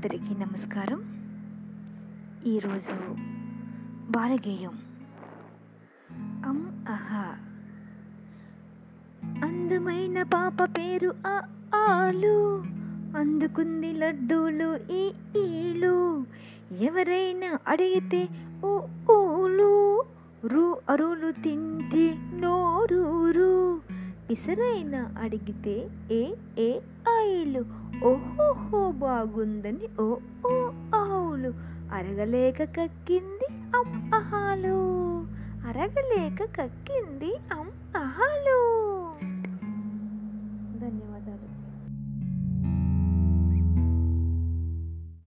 అందరికీ నమస్కారం. ఈరోజు బాలగేయం. అమ్ అహా. అందమైన పాప పేరు ఆ ఆలు. అందుకుంది లడ్డూలు ఈ ఈలు. ఎవరైనా అడిగితే ఓ ఊలు. రు అరులు తింటే నోరు ఇసరైన అడిగితే ఏ ఏ ఆయిలు? ఓహోహో బాగుందని ఓ ఓ ఆవులు. అరగలేక కక్కింది అమ్ అహాలు. అరగలేక కక్కింది అం అహాలు.